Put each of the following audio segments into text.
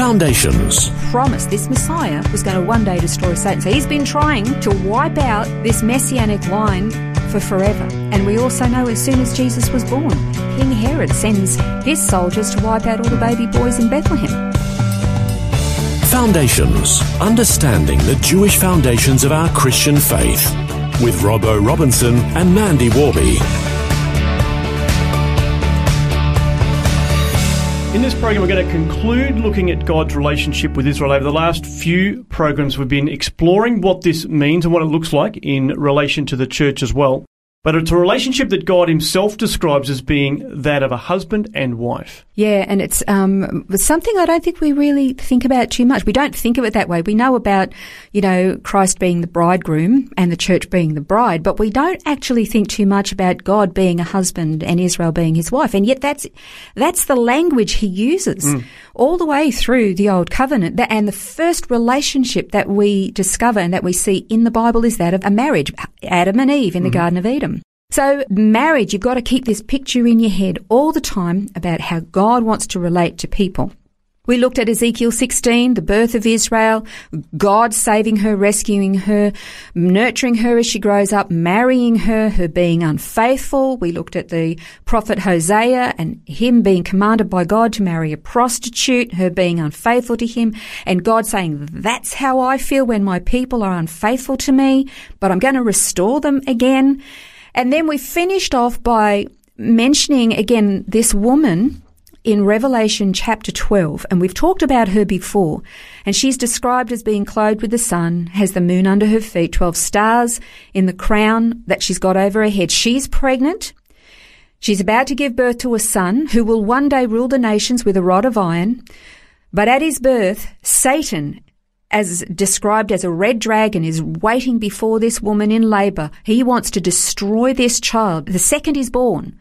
Foundations. promised this Messiah was going to one day destroy Satan. So he's been trying to wipe out this messianic line for forever. And we also know as soon as Jesus was born, King Herod sends his soldiers to wipe out all the baby boys in Bethlehem. Foundations. Understanding the Jewish foundations of our Christian faith. With Robbo Robinson and Mandy Warby. In this program, we're going to conclude looking at God's relationship with Israel. Over the last few programs, we've been exploring what this means and what it looks like in relation to the church as well. But it's a relationship that God Himself describes as being that of a husband and wife. Yeah, and it's um, something I don't think we really think about too much. We don't think of it that way. We know about, you know, Christ being the bridegroom and the church being the bride, but we don't actually think too much about God being a husband and Israel being his wife. And yet that's that's the language he uses all the way through the Old Covenant. And the first relationship that we discover and that we see in the Bible is that of a marriage, Adam and Eve in the Garden of Eden. So marriage, you've got to keep this picture in your head all the time about how God wants to relate to people. We looked at Ezekiel 16, the birth of Israel, God saving her, rescuing her, nurturing her as she grows up, marrying her, her being unfaithful. We looked at the prophet Hosea and him being commanded by God to marry a prostitute, her being unfaithful to him, and God saying, that's how I feel when my people are unfaithful to me, but I'm going to restore them again. And then we finished off by mentioning again this woman in Revelation chapter 12, and we've talked about her before, and she's described as being clothed with the sun, has the moon under her feet, 12 stars in the crown that she's got over her head. She's pregnant. She's about to give birth to a son who will one day rule the nations with a rod of iron. But at his birth, Satan, as described as a red dragon, is waiting before this woman in labor. He wants to destroy this child. The second he's born.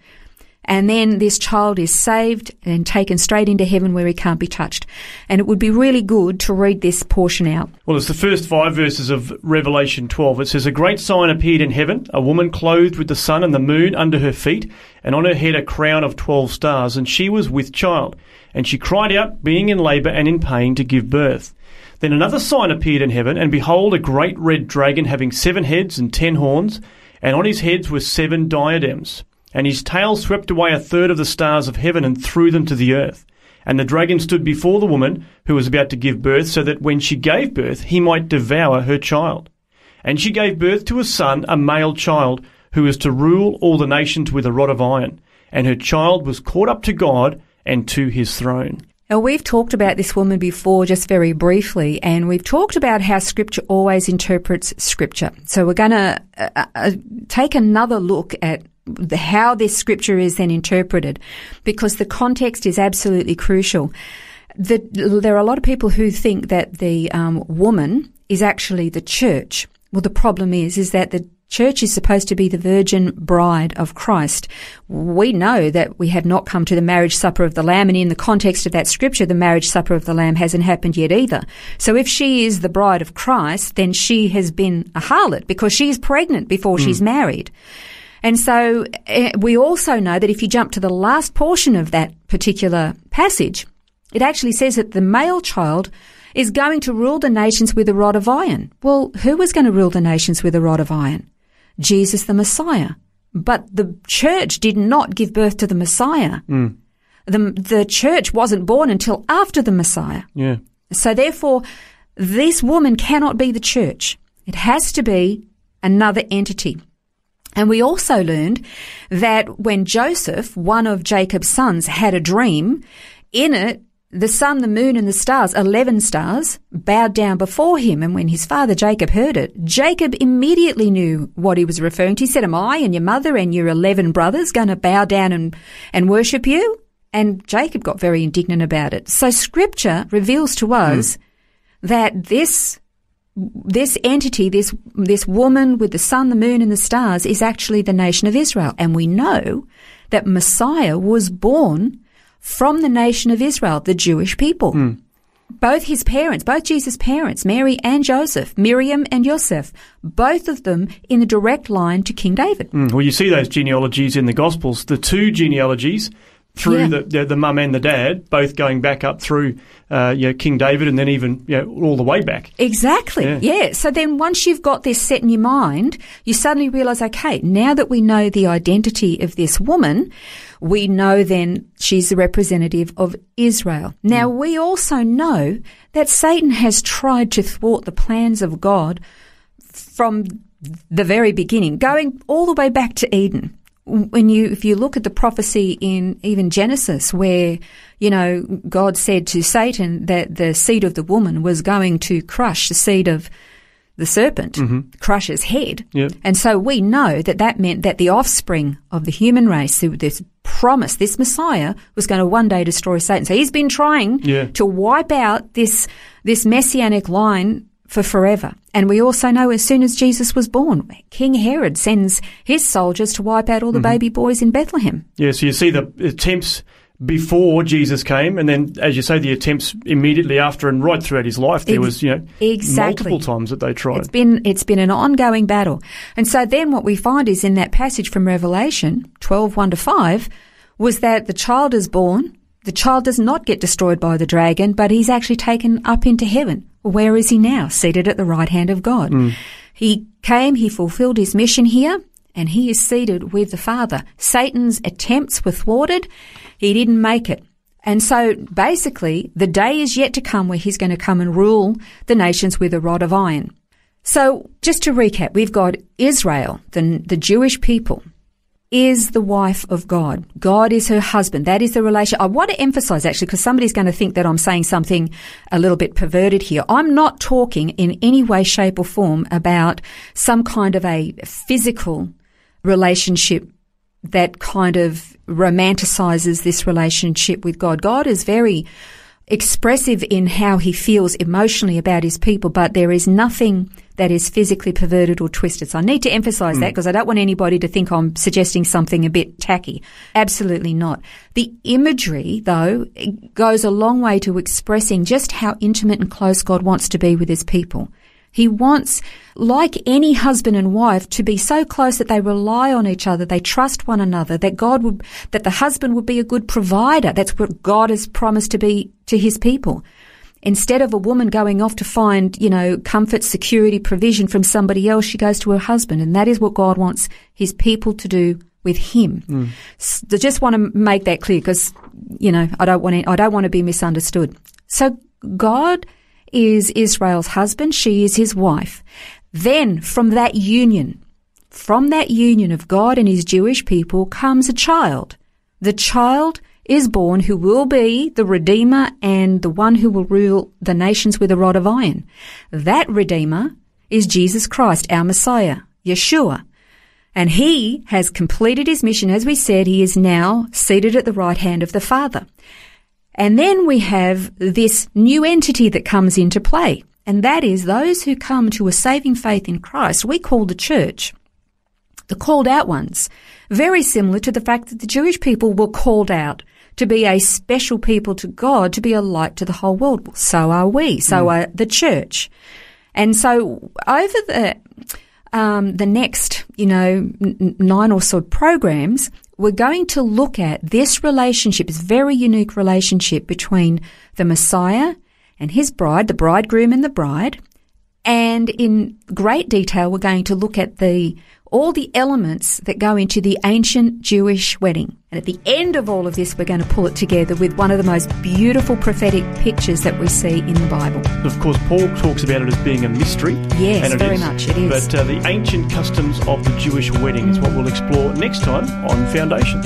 And then this child is saved and taken straight into heaven where he can't be touched. And it would be really good to read this portion out. Well, it's the first five verses of Revelation 12. It says, A great sign appeared in heaven, a woman clothed with the sun and the moon under her feet, and on her head a crown of twelve stars, and she was with child. And she cried out, being in labour and in pain, to give birth. Then another sign appeared in heaven, and behold, a great red dragon having seven heads and ten horns, and on his heads were seven diadems. And his tail swept away a third of the stars of heaven and threw them to the earth. And the dragon stood before the woman who was about to give birth, so that when she gave birth, he might devour her child. And she gave birth to a son, a male child, who was to rule all the nations with a rod of iron. And her child was caught up to God and to his throne. Now, we've talked about this woman before, just very briefly, and we've talked about how Scripture always interprets Scripture. So we're going to uh, uh, take another look at the, how this Scripture is then interpreted, because the context is absolutely crucial. The, there are a lot of people who think that the um, woman is actually the church. Well, the problem is, is that the church is supposed to be the virgin bride of Christ. We know that we have not come to the marriage supper of the Lamb, and in the context of that scripture, the marriage supper of the Lamb hasn't happened yet either. So if she is the bride of Christ, then she has been a harlot because she's pregnant before she's married. And so eh, we also know that if you jump to the last portion of that particular passage, it actually says that the male child is going to rule the nations with a rod of iron. Well, who was going to rule the nations with a rod of iron? Jesus the Messiah. But the church did not give birth to the Messiah. Hmm. The, the church wasn't born until after the Messiah. Yeah. So therefore, this woman cannot be the church. It has to be another entity. And we also learned that when Joseph, one of Jacob's sons, had a dream, in it, the sun, the moon, and the stars, 11 stars, bowed down before him. And when his father Jacob heard it, Jacob immediately knew what he was referring to. He said, Am I and your mother and your 11 brothers going to bow down and, and worship you? And Jacob got very indignant about it. So scripture reveals to hmm. us that this this entity, this this woman with the sun, the moon, and the stars, is actually the nation of Israel, and we know that Messiah was born from the nation of Israel, the Jewish people. Both his parents, both Jesus' parents, Mary and Joseph, Miriam and Joseph, both of them in the direct line to King David. Mm, Well, you see those genealogies in the Gospels, the two genealogies through Yeah. the, the the mum and the dad, both going back up through uh, you know, King David, and then even you know, all the way back. Exactly. Yeah. Yeah. So then once you've got this set in your mind, you suddenly realize, okay, now that we know the identity of this woman, we know then she's the representative of Israel. Now we also know that Satan has tried to thwart the plans of God from the very beginning, going all the way back to Eden. When you, if you look at the prophecy in even Genesis, where, you know, God said to Satan that the seed of the woman was going to crush the seed of the serpent, mm-hmm. crush his head. Yep. And so we know that that meant that the offspring of the human race, this promise, this Messiah, was going to one day destroy Satan. So he's been trying Yeah. to wipe out this, this messianic line for forever. And we also know as soon as Jesus was born, King Herod sends his soldiers to wipe out all the mm-hmm. baby boys in Bethlehem. Yeah, so you see the attempts before Jesus came, and then, as you say, the attempts immediately after and right throughout his life. There was, you know, exactly. multiple times that they tried. It's been it's been an ongoing battle. And so then what we find is in that passage from Revelation 12, 1 to 5, was that the child is born. The child does not get destroyed by the dragon, but he's actually taken up into heaven. Where is he now? Seated at the right hand of God. Hmm. He came, he fulfilled his mission here, and he is seated with the Father. Satan's attempts were thwarted. He didn't make it. And so basically, the day is yet to come where he's going to come and rule the nations with a rod of iron. So just to recap, we've got Israel, the, the Jewish people, is the wife of God. God is her husband. That is the relation. I want to emphasize actually because somebody's going to think that I'm saying something a little bit perverted here. I'm not talking in any way, shape or form about some kind of a physical relationship that kind of romanticizes this relationship with God. God is very expressive in how he feels emotionally about his people, but there is nothing that is physically perverted or twisted. So I need to emphasize hmm. that because I don't want anybody to think I'm suggesting something a bit tacky. Absolutely not. The imagery, though, goes a long way to expressing just how intimate and close God wants to be with his people. He wants, like any husband and wife, to be so close that they rely on each other, they trust one another, that God would, that the husband would be a good provider. That's what God has promised to be to his people. Instead of a woman going off to find, you know, comfort, security, provision from somebody else, she goes to her husband. And that is what God wants his people to do with him. Mm. I just want to make that clear because, you know, I don't want to, I don't want to be misunderstood. So God is Israel's husband. She is his wife. Then from that union, from that union of God and his Jewish people comes a child. The child is born who will be the Redeemer and the one who will rule the nations with a rod of iron. That Redeemer is Jesus Christ, our Messiah, Yeshua. And he has completed his mission. As we said, he is now seated at the right hand of the Father. And then we have this new entity that comes into play. And that is those who come to a saving faith in Christ, we call the church the called out ones, very similar to the fact that the Jewish people were called out to be a special people to God, to be a light to the whole world. So are we. So are the church. And so over the um, the next, you know, n- nine or so programs, we're going to look at this relationship, this very unique relationship between the Messiah and his bride, the bridegroom and the bride. And in great detail, we're going to look at the all the elements that go into the ancient Jewish wedding. And at the end of all of this, we're going to pull it together with one of the most beautiful prophetic pictures that we see in the Bible. Of course, Paul talks about it as being a mystery. Yes, and very is. much, it is. But uh, the ancient customs of the Jewish wedding is what we'll explore next time on Foundations.